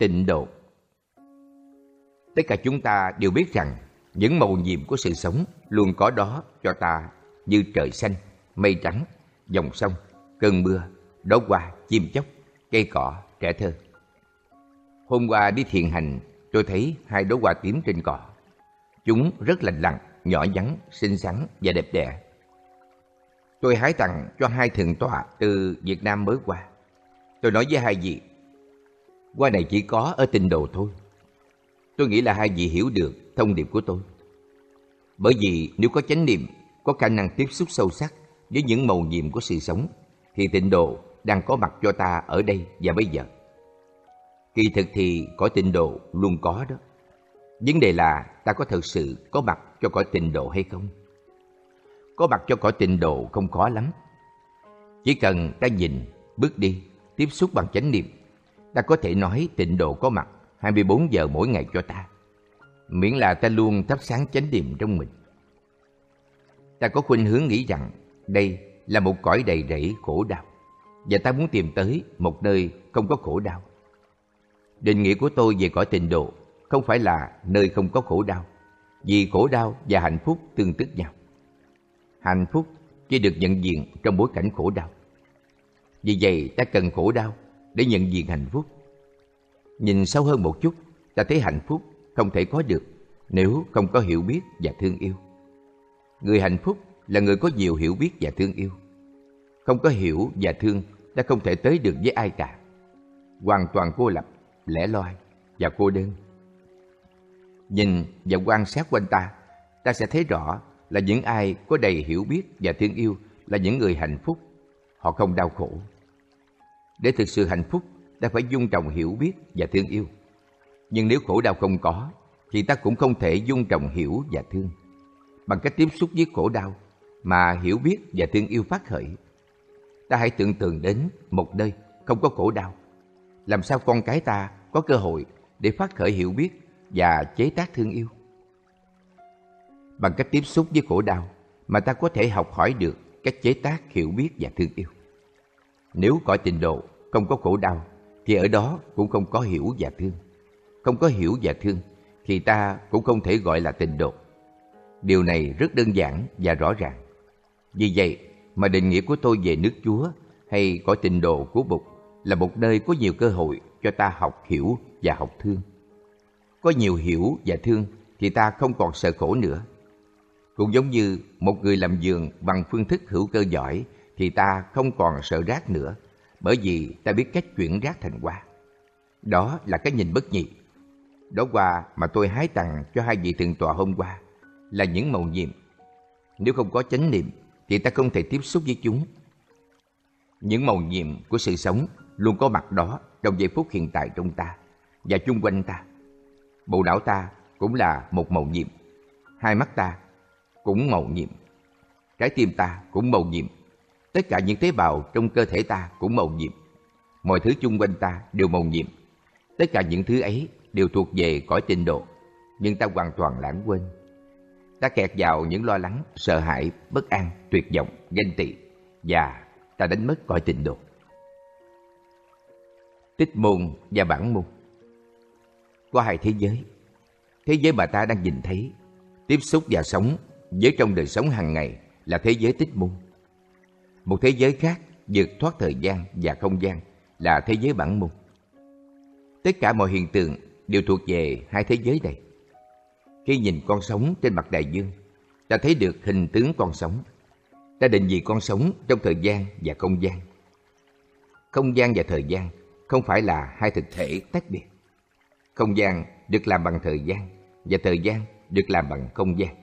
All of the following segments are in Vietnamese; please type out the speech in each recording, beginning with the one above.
Tịnh độ Tất cả chúng ta đều biết rằng những màu nhiệm của sự sống luôn có đó cho ta như trời xanh, mây trắng, dòng sông, cơn mưa, đó hoa, chim chóc, cây cỏ, trẻ thơ. Hôm qua đi thiền hành, tôi thấy hai đóa hoa tím trên cỏ. Chúng rất lành lặn, nhỏ nhắn, xinh xắn và đẹp đẽ. Tôi hái tặng cho hai thượng tọa từ Việt Nam mới qua. Tôi nói với hai vị, qua này chỉ có ở tinh đồ thôi. Tôi nghĩ là hai vị hiểu được thông điệp của tôi. Bởi vì nếu có chánh niệm, có khả năng tiếp xúc sâu sắc với những màu nhiệm của sự sống, thì tịnh độ đang có mặt cho ta ở đây và bây giờ. Kỳ thực thì cõi tịnh độ luôn có đó. Vấn đề là ta có thật sự có mặt cho cõi tịnh độ hay không? Có mặt cho cõi tịnh độ không khó lắm. Chỉ cần ta nhìn, bước đi, tiếp xúc bằng chánh niệm, ta có thể nói tịnh độ có mặt 24 giờ mỗi ngày cho ta. Miễn là ta luôn thắp sáng chánh niệm trong mình. Ta có khuynh hướng nghĩ rằng đây là một cõi đầy rẫy khổ đau và ta muốn tìm tới một nơi không có khổ đau. Định nghĩa của tôi về cõi tịnh độ không phải là nơi không có khổ đau, vì khổ đau và hạnh phúc tương tức nhau. Hạnh phúc chỉ được nhận diện trong bối cảnh khổ đau. Vì vậy ta cần khổ đau để nhận diện hạnh phúc. Nhìn sâu hơn một chút, ta thấy hạnh phúc không thể có được nếu không có hiểu biết và thương yêu. Người hạnh phúc là người có nhiều hiểu biết và thương yêu. Không có hiểu và thương, ta không thể tới được với ai cả. Hoàn toàn cô lập, lẻ loi và cô đơn. Nhìn và quan sát quanh ta, ta sẽ thấy rõ là những ai có đầy hiểu biết và thương yêu là những người hạnh phúc. Họ không đau khổ. Để thực sự hạnh phúc, ta phải dung trồng hiểu biết và thương yêu. Nhưng nếu khổ đau không có, thì ta cũng không thể dung trồng hiểu và thương. Bằng cách tiếp xúc với khổ đau mà hiểu biết và thương yêu phát khởi. Ta hãy tưởng tượng đến một nơi không có khổ đau. Làm sao con cái ta có cơ hội để phát khởi hiểu biết và chế tác thương yêu? Bằng cách tiếp xúc với khổ đau mà ta có thể học hỏi được cách chế tác hiểu biết và thương yêu. Nếu cõi tình độ không có khổ đau, thì ở đó cũng không có hiểu và thương. Không có hiểu và thương, thì ta cũng không thể gọi là tình độ. Điều này rất đơn giản và rõ ràng. Vì vậy mà định nghĩa của tôi về nước Chúa hay cõi tình độ của Bụt là một nơi có nhiều cơ hội cho ta học hiểu và học thương. Có nhiều hiểu và thương thì ta không còn sợ khổ nữa. Cũng giống như một người làm giường bằng phương thức hữu cơ giỏi thì ta không còn sợ rác nữa bởi vì ta biết cách chuyển rác thành hoa. Đó là cái nhìn bất nhị. Đó hoa mà tôi hái tặng cho hai vị thượng tọa hôm qua là những màu nhiệm. Nếu không có chánh niệm, thì ta không thể tiếp xúc với chúng. Những màu nhiệm của sự sống luôn có mặt đó trong giây phút hiện tại trong ta và chung quanh ta. Bộ não ta cũng là một màu nhiệm. Hai mắt ta cũng màu nhiệm. Trái tim ta cũng màu nhiệm. Tất cả những tế bào trong cơ thể ta cũng màu nhiệm. Mọi thứ chung quanh ta đều màu nhiệm. Tất cả những thứ ấy đều thuộc về cõi tịnh độ, nhưng ta hoàn toàn lãng quên. Ta kẹt vào những lo lắng, sợ hãi, bất an, tuyệt vọng, ganh tị và ta đánh mất cõi tịnh độ. Tích môn và bản môn Có hai thế giới. Thế giới mà ta đang nhìn thấy, tiếp xúc và sống với trong đời sống hàng ngày là thế giới tích môn. Một thế giới khác vượt thoát thời gian và không gian là thế giới bản môn. Tất cả mọi hiện tượng đều thuộc về hai thế giới này. Khi nhìn con sống trên mặt đại dương, ta thấy được hình tướng con sống. Ta định vị con sống trong thời gian và không gian. Không gian và thời gian không phải là hai thực thể tách biệt. Không gian được làm bằng thời gian và thời gian được làm bằng không gian.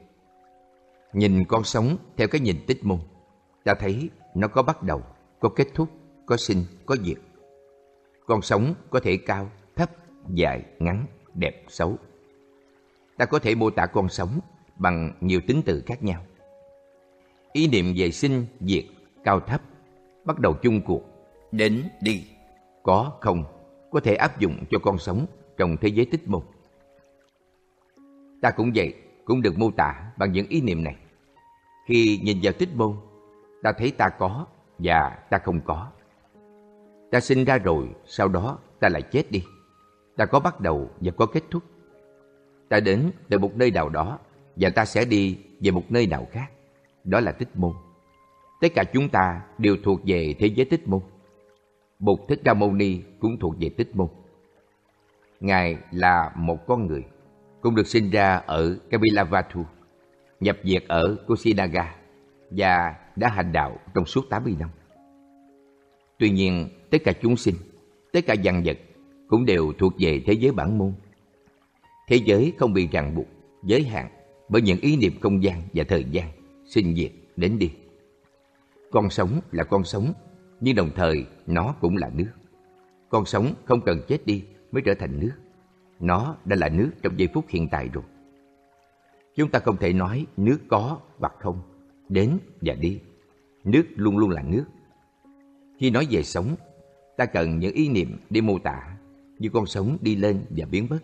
Nhìn con sống theo cái nhìn tích môn, ta thấy nó có bắt đầu, có kết thúc, có sinh, có diệt. Con sống có thể cao, thấp, dài, ngắn, đẹp, xấu. Ta có thể mô tả con sống bằng nhiều tính từ khác nhau. Ý niệm về sinh, diệt, cao thấp, bắt đầu chung cuộc, đến, đi, có, không, có thể áp dụng cho con sống trong thế giới tích mục. Ta cũng vậy, cũng được mô tả bằng những ý niệm này. Khi nhìn vào tích môn, ta thấy ta có và ta không có. Ta sinh ra rồi, sau đó ta lại chết đi. ta có bắt đầu và có kết thúc. Ta đến từ một nơi nào đó và ta sẽ đi về một nơi nào khác. Đó là tích môn. Tất cả chúng ta đều thuộc về thế giới tích môn. Bụt Thích Ca Mâu Ni cũng thuộc về tích môn. Ngài là một con người, cũng được sinh ra ở Kapilavatthu, nhập diệt ở Kusinaga và đã hành đạo trong suốt 80 năm. Tuy nhiên, tất cả chúng sinh, tất cả văn vật cũng đều thuộc về thế giới bản môn. Thế giới không bị ràng buộc, giới hạn bởi những ý niệm không gian và thời gian, sinh diệt, đến đi. Con sống là con sống, nhưng đồng thời nó cũng là nước. Con sống không cần chết đi mới trở thành nước. Nó đã là nước trong giây phút hiện tại rồi. Chúng ta không thể nói nước có hoặc không, đến và đi. Nước luôn luôn là nước. Khi nói về sống, ta cần những ý niệm để mô tả như con sống đi lên và biến mất.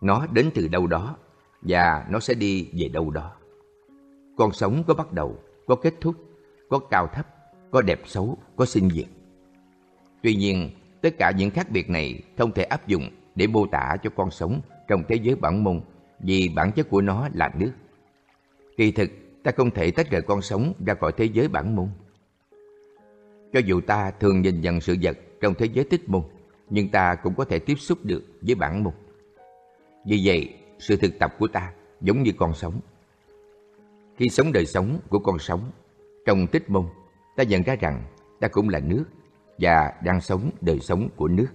Nó đến từ đâu đó và nó sẽ đi về đâu đó. Con sống có bắt đầu, có kết thúc, có cao thấp, có đẹp xấu, có sinh diệt. Tuy nhiên, tất cả những khác biệt này không thể áp dụng để mô tả cho con sống trong thế giới bản môn vì bản chất của nó là nước. Kỳ thực, ta không thể tách rời con sống ra khỏi thế giới bản môn. Cho dù ta thường nhìn nhận sự vật trong thế giới tích môn, nhưng ta cũng có thể tiếp xúc được với bản môn. Vì vậy, sự thực tập của ta giống như con sống. Khi sống đời sống của con sống, trong tích môn, ta nhận ra rằng ta cũng là nước và đang sống đời sống của nước.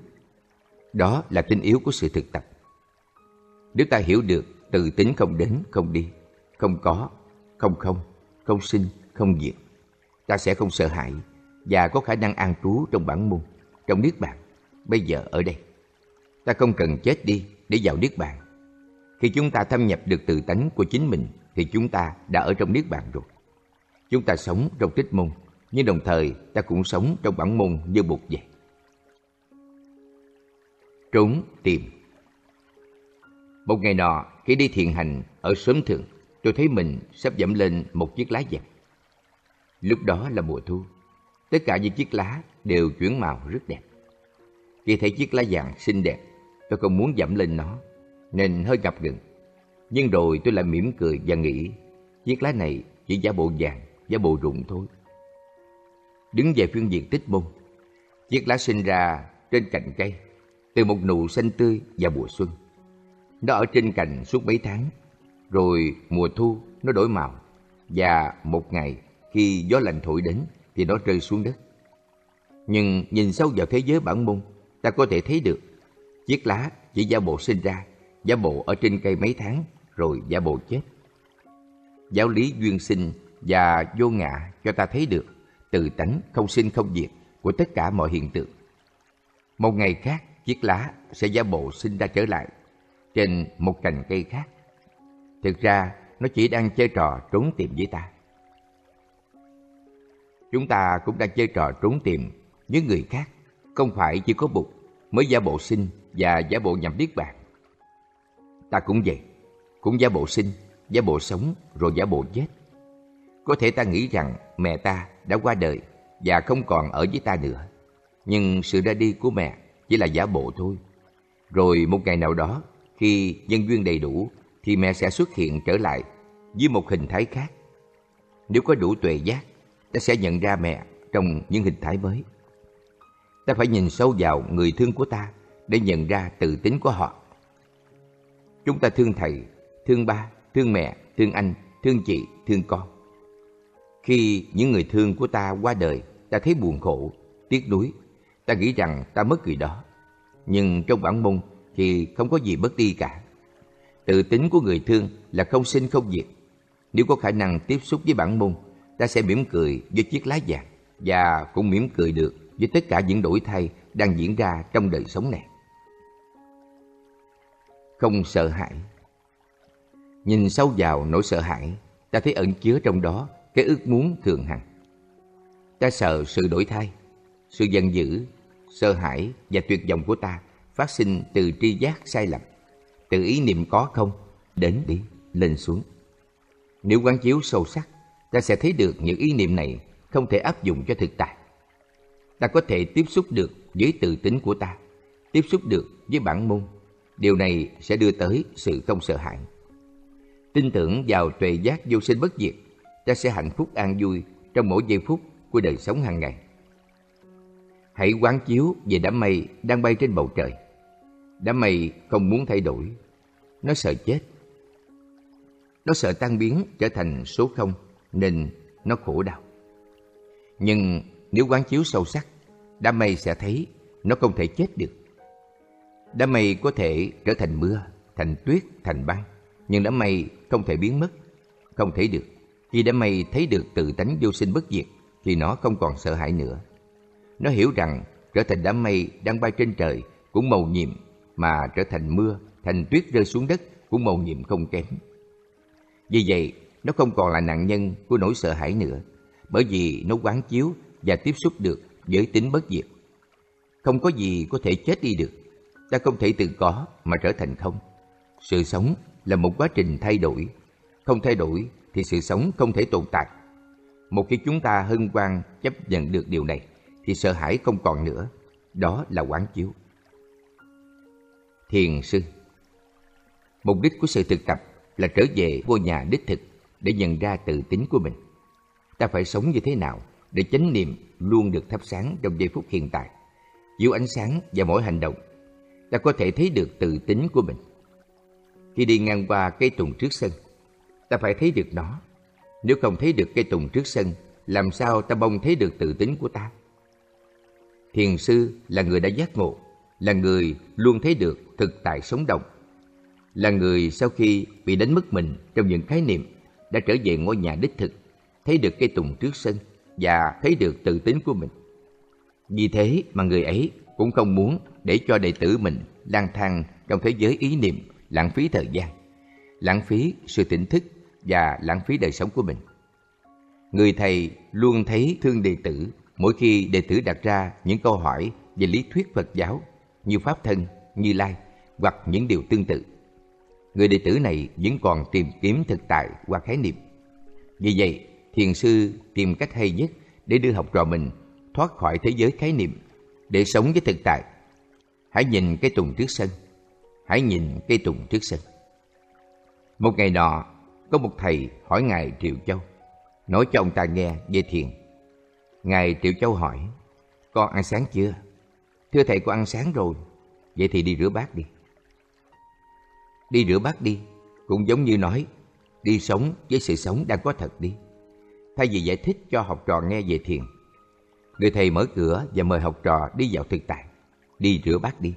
Đó là tính yếu của sự thực tập. Nếu ta hiểu được từ tính không đến, không đi, không có, không không, không sinh, không diệt, ta sẽ không sợ hãi và có khả năng an trú trong bản môn, trong Niết Bàn, bây giờ ở đây. Ta không cần chết đi để vào Niết Bàn. Khi chúng ta thâm nhập được từ tánh của chính mình thì chúng ta đã ở trong Niết Bàn rồi. Chúng ta sống trong tích môn, nhưng đồng thời ta cũng sống trong bản môn như bụt vậy. Trốn tìm Một ngày nọ, khi đi thiền hành ở sớm thượng, tôi thấy mình sắp dẫm lên một chiếc lá vàng. Lúc đó là mùa thu, tất cả những chiếc lá đều chuyển màu rất đẹp. Khi thấy chiếc lá vàng xinh đẹp, tôi không muốn dẫm lên nó, nên hơi ngập ngừng. Nhưng rồi tôi lại mỉm cười và nghĩ, chiếc lá này chỉ giả bộ vàng, giả bộ rụng thôi. Đứng về phương diện tích môn, chiếc lá sinh ra trên cành cây, từ một nụ xanh tươi vào mùa xuân. Nó ở trên cành suốt mấy tháng, rồi mùa thu nó đổi màu, và một ngày khi gió lạnh thổi đến thì nó rơi xuống đất. Nhưng nhìn sâu vào thế giới bản môn, ta có thể thấy được chiếc lá chỉ giả bộ sinh ra, giả bộ ở trên cây mấy tháng rồi giả bộ chết. Giáo lý duyên sinh và vô ngã cho ta thấy được từ tánh không sinh không diệt của tất cả mọi hiện tượng. Một ngày khác, chiếc lá sẽ giả bộ sinh ra trở lại trên một cành cây khác. Thực ra, nó chỉ đang chơi trò trốn tìm với ta. Chúng ta cũng đang chơi trò trốn tìm với người khác, không phải chỉ có Bụt mới giả bộ sinh và giả bộ nhằm biết bạn. Ta cũng vậy, cũng giả bộ sinh, giả bộ sống rồi giả bộ chết. Có thể ta nghĩ rằng mẹ ta đã qua đời và không còn ở với ta nữa. Nhưng sự ra đi của mẹ chỉ là giả bộ thôi. Rồi một ngày nào đó, khi nhân duyên đầy đủ, thì mẹ sẽ xuất hiện trở lại với một hình thái khác. Nếu có đủ tuệ giác, ta sẽ nhận ra mẹ trong những hình thái mới. Ta phải nhìn sâu vào người thương của ta để nhận ra tự tính của họ. Chúng ta thương thầy, thương ba, thương mẹ, thương anh, thương chị, thương con. Khi những người thương của ta qua đời, ta thấy buồn khổ, tiếc nuối. Ta nghĩ rằng ta mất người đó. Nhưng trong bản môn thì không có gì mất đi cả. Tự tính của người thương là không sinh không diệt. Nếu có khả năng tiếp xúc với bản môn, ta sẽ mỉm cười với chiếc lá vàng và cũng mỉm cười được với tất cả những đổi thay đang diễn ra trong đời sống này. Không sợ hãi Nhìn sâu vào nỗi sợ hãi, ta thấy ẩn chứa trong đó cái ước muốn thường hằng. Ta sợ sự đổi thay, sự giận dữ, sợ hãi và tuyệt vọng của ta phát sinh từ tri giác sai lầm, từ ý niệm có không, đến đi, lên xuống. Nếu quán chiếu sâu sắc, ta sẽ thấy được những ý niệm này không thể áp dụng cho thực tại. Ta có thể tiếp xúc được với tự tính của ta, tiếp xúc được với bản môn, điều này sẽ đưa tới sự không sợ hãi. Tin tưởng vào tuệ giác vô sinh bất diệt, ta sẽ hạnh phúc an vui trong mỗi giây phút của đời sống hàng ngày. Hãy quán chiếu về đám mây đang bay trên bầu trời. Đám mây không muốn thay đổi, nó sợ chết. Nó sợ tan biến trở thành số không nên nó khổ đau. Nhưng nếu quán chiếu sâu sắc, đám mây sẽ thấy nó không thể chết được. Đám mây có thể trở thành mưa, thành tuyết, thành băng, nhưng đám mây không thể biến mất, không thể được. Khi đám mây thấy được tự tánh vô sinh bất diệt, thì nó không còn sợ hãi nữa. Nó hiểu rằng trở thành đám mây đang bay trên trời cũng màu nhiệm, mà trở thành mưa, thành tuyết rơi xuống đất cũng màu nhiệm không kém. Vì vậy, nó không còn là nạn nhân của nỗi sợ hãi nữa, bởi vì nó quán chiếu và tiếp xúc được với tính bất diệt. Không có gì có thể chết đi được. Ta không thể từ có mà trở thành không. Sự sống là một quá trình thay đổi. Không thay đổi thì sự sống không thể tồn tại. Một khi chúng ta hân hoan chấp nhận được điều này, thì sợ hãi không còn nữa. Đó là quán chiếu. Thiền sư Mục đích của sự thực tập là trở về ngôi nhà đích thực để nhận ra tự tính của mình. Ta phải sống như thế nào để chánh niệm luôn được thắp sáng trong giây phút hiện tại, chiếu ánh sáng và mỗi hành động. Ta có thể thấy được tự tính của mình. Khi đi ngang qua cây tùng trước sân, ta phải thấy được nó. Nếu không thấy được cây tùng trước sân, làm sao ta bông thấy được tự tính của ta? Thiền sư là người đã giác ngộ, là người luôn thấy được thực tại sống động, là người sau khi bị đánh mất mình trong những khái niệm đã trở về ngôi nhà đích thực, thấy được cây tùng trước sân và thấy được tự tính của mình. Vì thế mà người ấy cũng không muốn để cho đệ tử mình lang thang trong thế giới ý niệm, lãng phí thời gian, lãng phí sự tỉnh thức và lãng phí đời sống của mình. Người thầy luôn thấy thương đệ tử mỗi khi đệ tử đặt ra những câu hỏi về lý thuyết Phật giáo như Pháp Thân, Như Lai hoặc những điều tương tự. Người đệ tử này vẫn còn tìm kiếm thực tại qua khái niệm. Vì vậy, thiền sư tìm cách hay nhất để đưa học trò mình thoát khỏi thế giới khái niệm để sống với thực tại. Hãy nhìn cái tùng trước sân. Hãy nhìn cây tùng trước sân. Một ngày nọ, có một thầy hỏi Ngài Triệu Châu, nói cho ông ta nghe về thiền. Ngài Triệu Châu hỏi, con ăn sáng chưa? Thưa thầy con ăn sáng rồi, vậy thì đi rửa bát đi. Đi rửa bát đi, cũng giống như nói, đi sống với sự sống đang có thật đi. Thay vì giải thích cho học trò nghe về thiền, người thầy mở cửa và mời học trò đi vào thực tại. Đi rửa bát đi.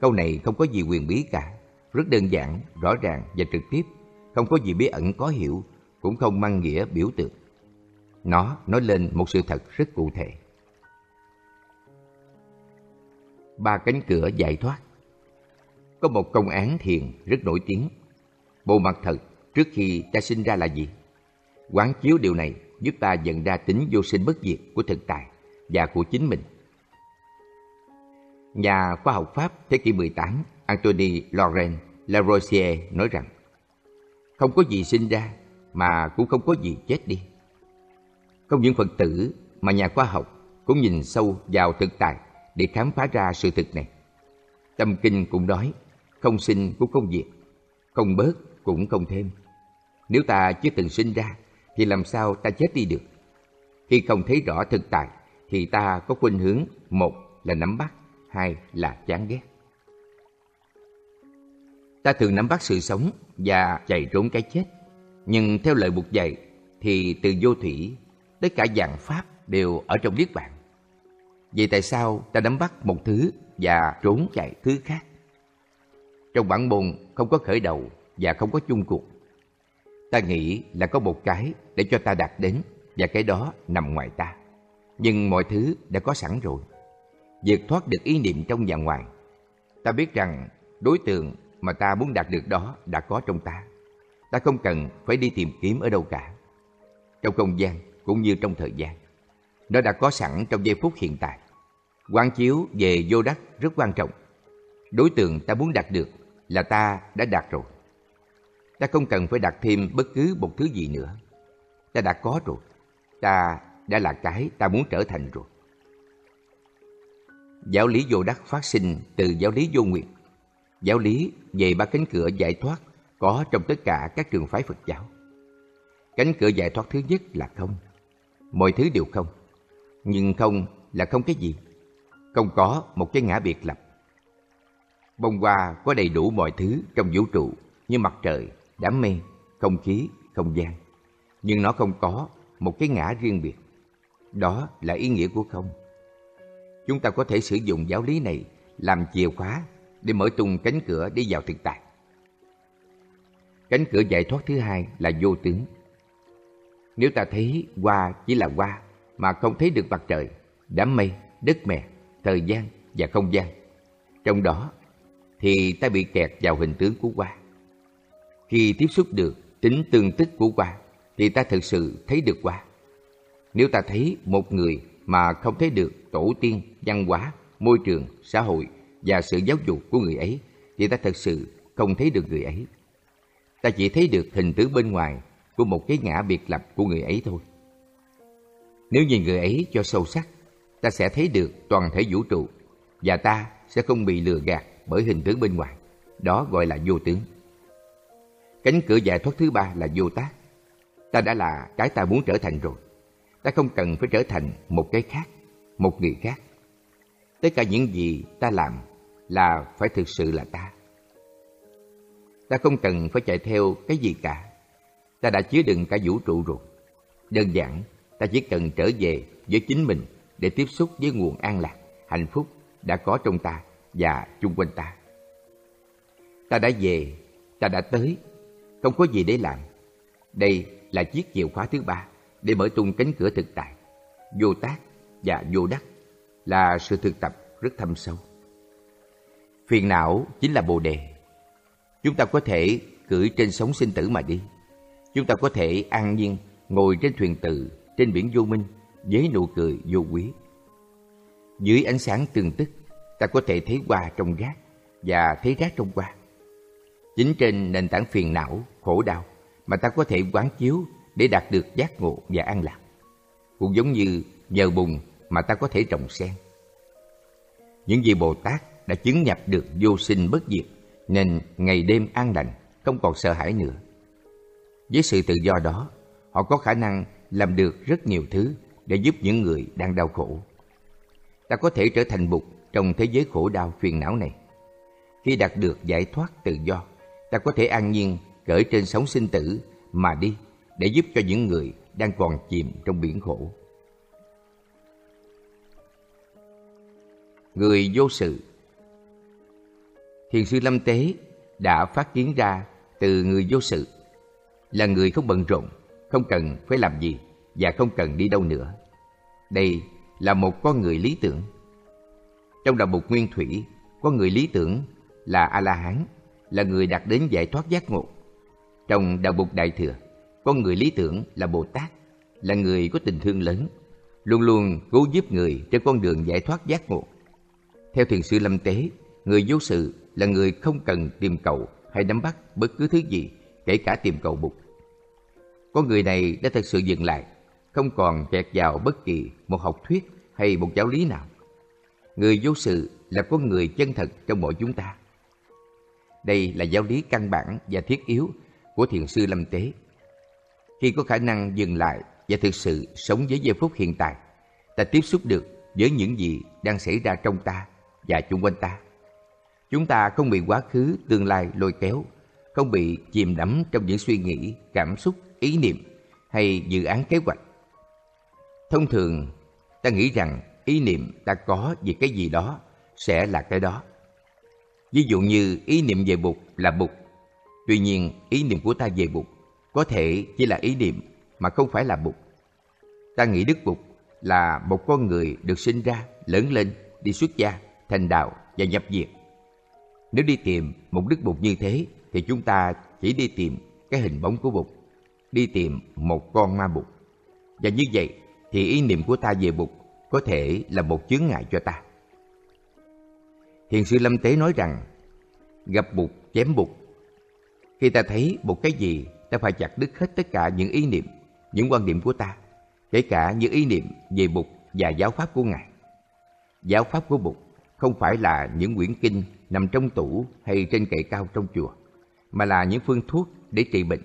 Câu này không có gì quyền bí cả, rất đơn giản, rõ ràng và trực tiếp, không có gì bí ẩn có hiểu, cũng không mang nghĩa biểu tượng. Nó nói lên một sự thật rất cụ thể. Ba cánh cửa giải thoát Có một công án thiền rất nổi tiếng. Bộ mặt thật trước khi ta sinh ra là gì? Quán chiếu điều này giúp ta nhận ra tính vô sinh bất diệt của thực tại và của chính mình. Nhà khoa học Pháp thế kỷ 18 Anthony Laurent Larosier nói rằng, không có gì sinh ra mà cũng không có gì chết đi. Không những Phật tử mà nhà khoa học cũng nhìn sâu vào thực tại để khám phá ra sự thực này. Tâm Kinh cũng nói, không sinh cũng không diệt, không bớt cũng không thêm. Nếu ta chưa từng sinh ra, thì làm sao ta chết đi được? Khi không thấy rõ thực tại, thì ta có khuynh hướng một là nắm bắt, hai là chán ghét. Ta thường nắm bắt sự sống và chạy trốn cái chết. Nhưng theo lời buộc dạy, thì từ vô thủy tất cả dạng pháp đều ở trong niết bàn. Vậy tại sao ta nắm bắt một thứ và trốn chạy thứ khác? Trong bản môn không có khởi đầu và không có chung cuộc. Ta nghĩ là có một cái để cho ta đạt đến và cái đó nằm ngoài ta. Nhưng mọi thứ đã có sẵn rồi. Việc thoát được ý niệm trong và ngoài. Ta biết rằng đối tượng mà ta muốn đạt được đó đã có trong ta. Ta không cần phải đi tìm kiếm ở đâu cả. Trong không gian cũng như trong thời gian. Nó đã có sẵn trong giây phút hiện tại. Quán chiếu về vô đắc rất quan trọng. Đối tượng ta muốn đạt được là ta đã đạt rồi. Ta không cần phải đạt thêm bất cứ một thứ gì nữa. Ta đã có rồi. Ta đã là cái ta muốn trở thành rồi. Giáo lý vô đắc phát sinh từ giáo lý vô nguyện. Giáo lý về ba cánh cửa giải thoát có trong tất cả các trường phái Phật giáo. Cánh cửa giải thoát thứ nhất là không. Mọi thứ đều không. Nhưng không là không cái gì? Không có một cái ngã biệt lập. Bông hoa có đầy đủ mọi thứ trong vũ trụ như mặt trời, đám mây, không khí, không gian. Nhưng nó không có một cái ngã riêng biệt. Đó là ý nghĩa của không. Chúng ta có thể sử dụng giáo lý này làm chìa khóa để mở tung cánh cửa đi vào thực tại. Cánh cửa giải thoát thứ hai là vô tướng. Nếu ta thấy hoa chỉ là hoa mà không thấy được mặt trời, đám mây, đất mè, thời gian và không gian, trong đó thì ta bị kẹt vào hình tướng của hoa. Khi tiếp xúc được tính tương tức của hoa thì ta thực sự thấy được hoa. Nếu ta thấy một người mà không thấy được tổ tiên, văn hóa, môi trường, xã hội và sự giáo dục của người ấy thì ta thật sự không thấy được người ấy. Ta chỉ thấy được hình tướng bên ngoài của một cái ngã biệt lập của người ấy thôi. Nếu nhìn người ấy cho sâu sắc, ta sẽ thấy được toàn thể vũ trụ và ta sẽ không bị lừa gạt bởi hình tướng bên ngoài. Đó gọi là vô tướng. Cánh cửa giải thoát thứ ba là vô tác. Ta đã là cái ta muốn trở thành rồi. Ta không cần phải trở thành một cái khác, một người khác. Tất cả những gì ta làm là phải thực sự là ta. Ta không cần phải chạy theo cái gì cả. Ta đã chứa đựng cả vũ trụ rồi. Đơn giản, ta chỉ cần trở về với chính mình để tiếp xúc với nguồn an lạc, hạnh phúc đã có trong ta và chung quanh ta. Ta đã về, ta đã tới, không có gì để làm. Đây là chiếc chìa khóa thứ ba để mở tung cánh cửa thực tại. Vô tác và vô đắc là sự thực tập rất thâm sâu. Phiền não chính là bồ đề. Chúng ta có thể cưỡi trên sóng sinh tử mà đi. Chúng ta có thể an nhiên ngồi trên thuyền từ trên biển vô minh với nụ cười vô quý. Dưới ánh sáng tương tức, ta có thể thấy hoa trong rác và thấy rác trong hoa. Chính trên nền tảng phiền não, khổ đau mà ta có thể quán chiếu để đạt được giác ngộ và an lạc. Cũng giống như nhờ bùn mà ta có thể trồng sen. Những vị Bồ Tát đã chứng nhập được vô sinh bất diệt nên ngày đêm an lành, không còn sợ hãi nữa. Với sự tự do đó, họ có khả năng làm được rất nhiều thứ để giúp những người đang đau khổ. Ta có thể trở thành bụt trong thế giới khổ đau phiền não này. Khi đạt được giải thoát tự do, ta có thể an nhiên cởi trên sóng sinh tử mà đi để giúp cho những người đang còn chìm trong biển khổ. Người vô sự Thiền sư Lâm Tế đã phát kiến ra từ người vô sự là người không bận rộn, không cần phải làm gì và không cần đi đâu nữa. Đây là một con người lý tưởng. Trong đạo mục nguyên thủy, con người lý tưởng là A-la-hán, là người đạt đến giải thoát giác ngộ. Trong đạo mục đại thừa, con người lý tưởng là Bồ Tát, là người có tình thương lớn, luôn luôn cố giúp người trên con đường giải thoát giác ngộ. Theo thiền sư Lâm Tế, người vô sự là người không cần tìm cầu hay nắm bắt bất cứ thứ gì, kể cả tìm cầu bục. Con người này đã thật sự dừng lại, không còn kẹt vào bất kỳ một học thuyết hay một giáo lý nào. Người vô sự là con người chân thật trong mỗi chúng ta. Đây là giáo lý căn bản và thiết yếu của thiền sư Lâm Tế. Khi có khả năng dừng lại và thực sự sống với giây phút hiện tại, ta tiếp xúc được với những gì đang xảy ra trong ta và chung quanh ta. Chúng ta không bị quá khứ, tương lai lôi kéo, không bị chìm đắm trong những suy nghĩ, cảm xúc, ý niệm hay dự án kế hoạch. Thông thường, ta nghĩ rằng ý niệm ta có về cái gì đó sẽ là cái đó. Ví dụ như ý niệm về Bụt là Bụt. Tuy nhiên, ý niệm của ta về Bụt có thể chỉ là ý niệm mà không phải là Bụt. Ta nghĩ Đức Bụt là một con người được sinh ra, lớn lên, đi xuất gia, thành đạo và nhập diệt. Nếu đi tìm một Đức Bụt như thế thì chúng ta chỉ đi tìm cái hình bóng của Bụt, đi tìm một con ma Bụt. Và như vậy thì ý niệm của ta về Bụt có thể là một chướng ngại cho ta. Thiền sư Lâm Tế nói rằng gặp Bụt chém Bụt. Khi ta thấy một cái gì ta phải chặt đứt hết tất cả những ý niệm, những quan điểm của ta, kể cả những ý niệm về Bụt và giáo pháp của Ngài. Giáo pháp của Bụt không phải là những quyển kinh nằm trong tủ hay trên kệ cao trong chùa, mà là những phương thuốc để trị bệnh.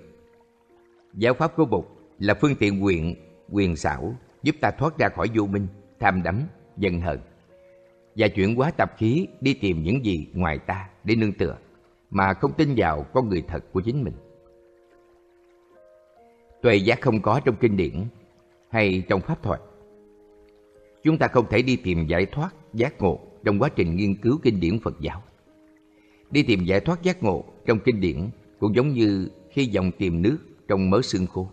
Giáo pháp của Bụt là phương tiện quyền, quyền xảo giúp ta thoát ra khỏi vô minh, tham đắm, giận hờn và chuyển hóa tập khí đi tìm những gì ngoài ta để nương tựa mà không tin vào con người thật của chính mình. Tuệ giác không có trong kinh điển hay trong pháp thoại. Chúng ta không thể đi tìm giải thoát, giác ngộ trong quá trình nghiên cứu kinh điển Phật giáo. Đi tìm giải thoát giác ngộ trong kinh điển cũng giống như khi dòng tìm nước trong mớ xương khô.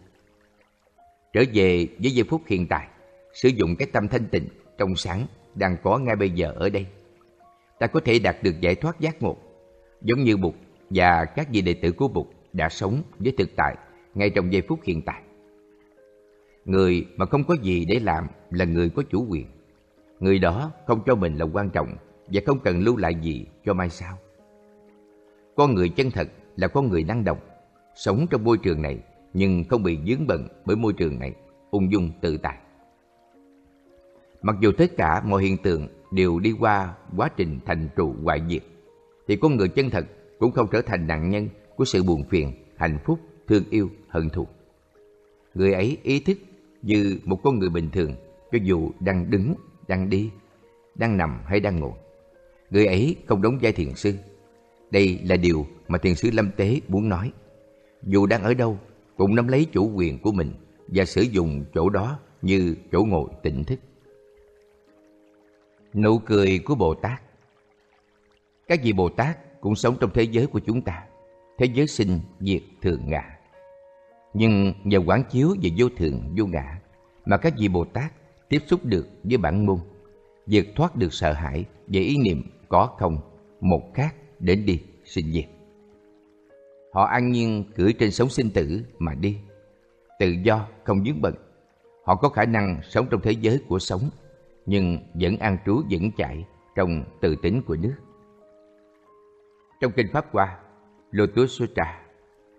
Trở về với giây phút hiện tại, sử dụng cái tâm thanh tịnh, trong sáng đang có ngay bây giờ ở đây. Ta có thể đạt được giải thoát giác ngộ, giống như Bụt và các vị đệ tử của Bụt đã sống với thực tại ngay trong giây phút hiện tại. Người mà không có gì để làm là người có chủ quyền. Người đó không cho mình là quan trọng và không cần lưu lại gì cho mai sau. Con người chân thật là con người năng động, sống trong môi trường này nhưng không bị dướng bận bởi môi trường này, ung dung tự tại. Mặc dù tất cả mọi hiện tượng đều đi qua quá trình thành trụ hoại diệt, thì con người chân thật cũng không trở thành nạn nhân của sự buồn phiền, hạnh phúc, thương yêu, hận thù. Người ấy ý thức như một con người bình thường cho dù đang đứng, đang đi, đang nằm hay đang ngồi. Người ấy không đóng vai thiền sư. Đây là điều mà thiền sư Lâm Tế muốn nói. Dù đang ở đâu, cũng nắm lấy chủ quyền của mình và sử dụng chỗ đó như chỗ ngồi tỉnh thức. Nụ cười của Bồ Tát Các vị Bồ Tát cũng sống trong thế giới của chúng ta, thế giới sinh, diệt, thường ngã. Nhưng nhờ quán chiếu về vô thường, vô ngã, mà các vị Bồ Tát tiếp xúc được với bản môn, vượt thoát được sợ hãi về ý niệm có không, một khác đến đi, sinh diệt. Họ an nhiên cưỡi trên sống sinh tử mà đi, tự do không dướng bận. Họ có khả năng sống trong thế giới của sống, nhưng vẫn an trú vững chạy trong từ tính của nước. Trong kinh Pháp Hoa, Lotus Sutra,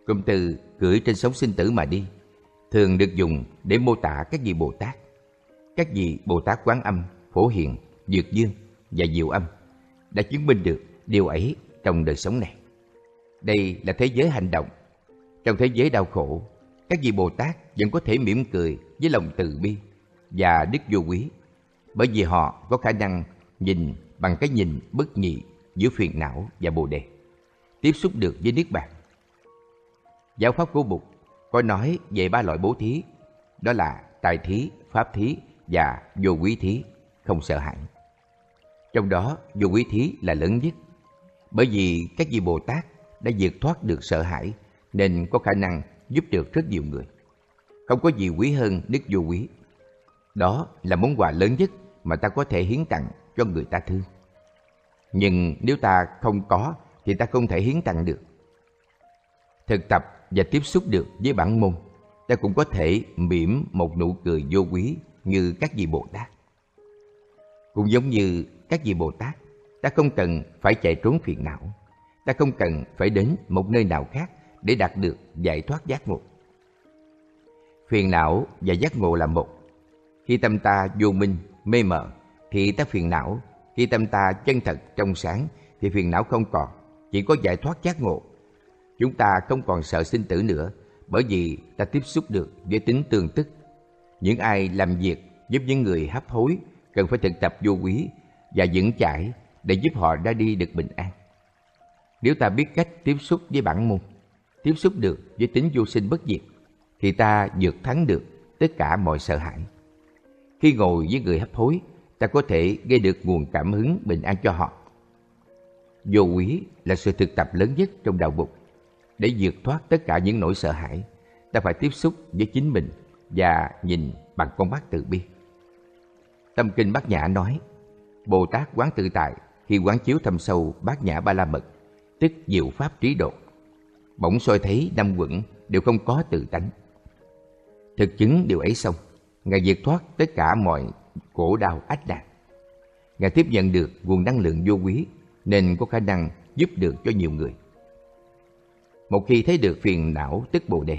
cụm từ cưỡi trên sống sinh tử mà đi, thường được dùng để mô tả các vị Bồ Tát. Các vị Bồ Tát Quán Âm, Phổ Hiền, Dược Dương và Diệu Âm đã chứng minh được điều ấy trong đời sống này. Đây là thế giới hành động. Trong thế giới đau khổ, các vị Bồ Tát vẫn có thể mỉm cười với lòng từ bi và đức vô quý bởi vì họ có khả năng nhìn bằng cái nhìn bất nhị giữa phiền não và bồ đề, tiếp xúc được với Niết Bàn. Giáo pháp của Bụt có nói về ba loại bố thí, đó là tài thí, pháp thí và vô quý thí, không sợ hãi. Trong đó, vô quý thí là lớn nhất, bởi vì các vị Bồ Tát đã vượt thoát được sợ hãi nên có khả năng giúp được rất nhiều người. Không có gì quý hơn đức vô quý. Đó là món quà lớn nhất mà ta có thể hiến tặng cho người ta thương. Nhưng nếu ta không có thì ta không thể hiến tặng được. Thực tập và tiếp xúc được với bản môn, ta cũng có thể mỉm một nụ cười vô quý như các vị Bồ Tát. Cũng giống như các vị Bồ Tát, ta không cần phải chạy trốn phiền não, ta không cần phải đến một nơi nào khác để đạt được giải thoát giác ngộ. Phiền não và giác ngộ là một. Khi tâm ta vô minh, mê mờ thì ta phiền não, khi tâm ta chân thật trong sáng thì phiền não không còn, chỉ có giải thoát giác ngộ. Chúng ta không còn sợ sinh tử nữa bởi vì ta tiếp xúc được với tính tương tức. Những ai làm việc giúp những người hấp hối cần phải thực tập vô quý và vững chãi để giúp họ ra đi được bình an. Nếu ta biết cách tiếp xúc với bản môn, tiếp xúc được với tính vô sinh bất diệt, thì ta vượt thắng được tất cả mọi sợ hãi. Khi ngồi với người hấp hối, ta có thể gây được nguồn cảm hứng bình an cho họ. Vô quý là sự thực tập lớn nhất trong đạo Bụt. Để vượt thoát tất cả những nỗi sợ hãi, ta phải tiếp xúc với chính mình và nhìn bằng con mắt từ bi. Tâm Kinh Bát Nhã nói, Bồ Tát quán tự tại khi quán chiếu thâm sâu Bát Nhã Ba La Mật, tức diệu pháp trí độ. Bỗng soi thấy năm quận đều không có tự tánh. Thực chứng điều ấy xong, Ngài diệt thoát tất cả mọi khổ đau ách nạn. Ngài tiếp nhận được nguồn năng lượng vô quý nên có khả năng giúp được cho nhiều người. Một khi thấy được phiền não tức bồ đề,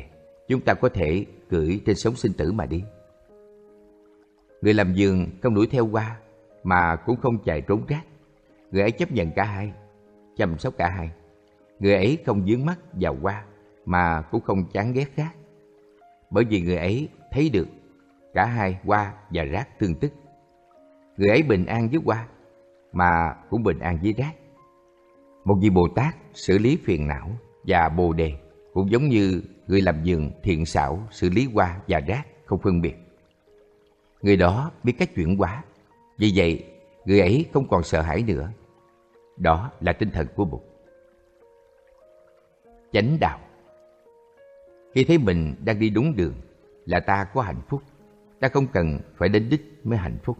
chúng ta có thể cưỡi trên sống sinh tử mà đi. Người làm giường không đuổi theo qua mà cũng không chạy trốn rác. người ấy chấp nhận cả hai, chăm sóc cả hai. Người ấy không dướng mắt vào hoa mà cũng không chán ghét khác. Bởi vì người ấy thấy được cả hai hoa và rác tương tức. Người ấy bình an với hoa mà cũng bình an với rác. Một vị Bồ Tát xử lý phiền não và bồ đề cũng giống như người làm vườn thiện xảo xử lý hoa và rác không phân biệt. Người đó biết cách chuyển hóa, vì vậy người ấy không còn sợ hãi nữa. Đó là tinh thần của Bụt. Chánh đạo Khi thấy mình đang đi đúng đường là ta có hạnh phúc. Ta không cần phải đến đích mới hạnh phúc.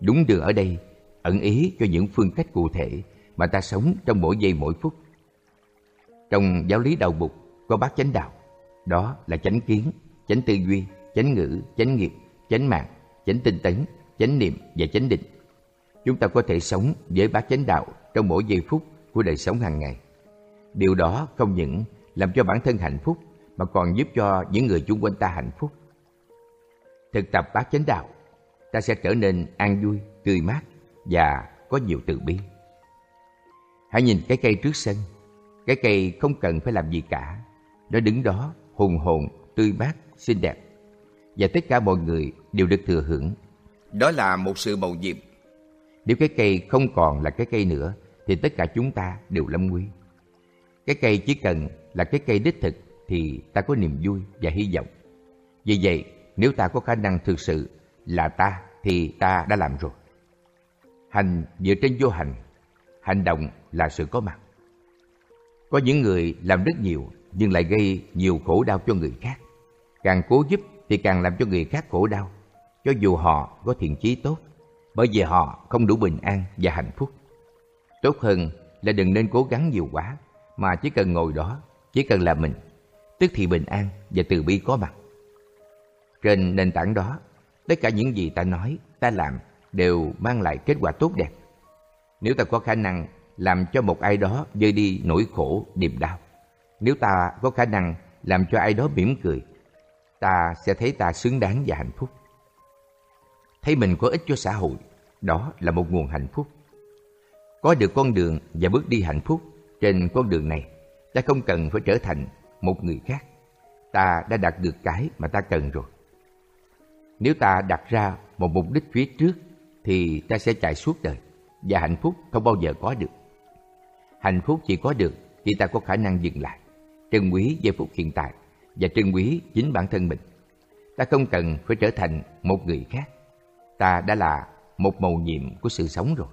Đúng đường ở đây ẩn ý cho những phương cách cụ thể mà ta sống trong mỗi giây mỗi phút. Trong giáo lý đạo Bụt có bát chánh đạo, đó là chánh kiến, chánh tư duy, chánh ngữ, chánh nghiệp, chánh mạng, chánh tinh tấn, chánh niệm và chánh định. Chúng ta có thể sống với bát chánh đạo trong mỗi giây phút của đời sống hàng ngày. Điều đó không những làm cho bản thân hạnh phúc mà còn giúp cho những người chung quanh ta hạnh phúc. Thực tập bát chánh đạo, ta sẽ trở nên an vui, tươi mát và có nhiều từ bi. Hãy nhìn cái cây trước sân. Cái cây không cần phải làm gì cả. Nó đứng đó hùng hồn, tươi mát, xinh đẹp. Và tất cả mọi người đều được thừa hưởng. Đó là một sự mầu nhiệm. Nếu cái cây không còn là cái cây nữa, thì tất cả chúng ta đều lâm nguy. Cái cây chỉ cần là cái cây đích thực thì ta có niềm vui và hy vọng. Vì vậy, nếu ta có khả năng thực sự là ta thì ta đã làm rồi. Hành dựa trên vô hành, hành động là sự có mặt. Có những người làm rất nhiều nhưng lại gây nhiều khổ đau cho người khác. Càng cố giúp thì càng làm cho người khác khổ đau, cho dù họ có thiện chí tốt, bởi vì họ không đủ bình an và hạnh phúc. Tốt hơn là đừng nên cố gắng nhiều quá, mà chỉ cần ngồi đó, chỉ cần là mình, tức thì bình an và từ bi có mặt. Trên nền tảng đó, tất cả những gì ta nói, ta làm đều mang lại kết quả tốt đẹp. Nếu ta có khả năng làm cho một ai đó rơi đi nỗi khổ, niềm đau, nếu ta có khả năng làm cho ai đó mỉm cười, ta sẽ thấy ta xứng đáng và hạnh phúc. Thấy mình có ích cho xã hội, đó là một nguồn hạnh phúc. Có được con đường và bước đi hạnh phúc trên con đường này, ta không cần phải trở thành một người khác. Ta đã đạt được cái mà ta cần rồi. Nếu ta đặt ra một mục đích phía trước thì ta sẽ chạy suốt đời và hạnh phúc không bao giờ có được. Hạnh phúc chỉ có được khi ta có khả năng dừng lại, trân quý giây phút hiện tại và trân quý chính bản thân mình. Ta không cần phải trở thành một người khác. Ta đã là một màu nhiệm của sự sống rồi.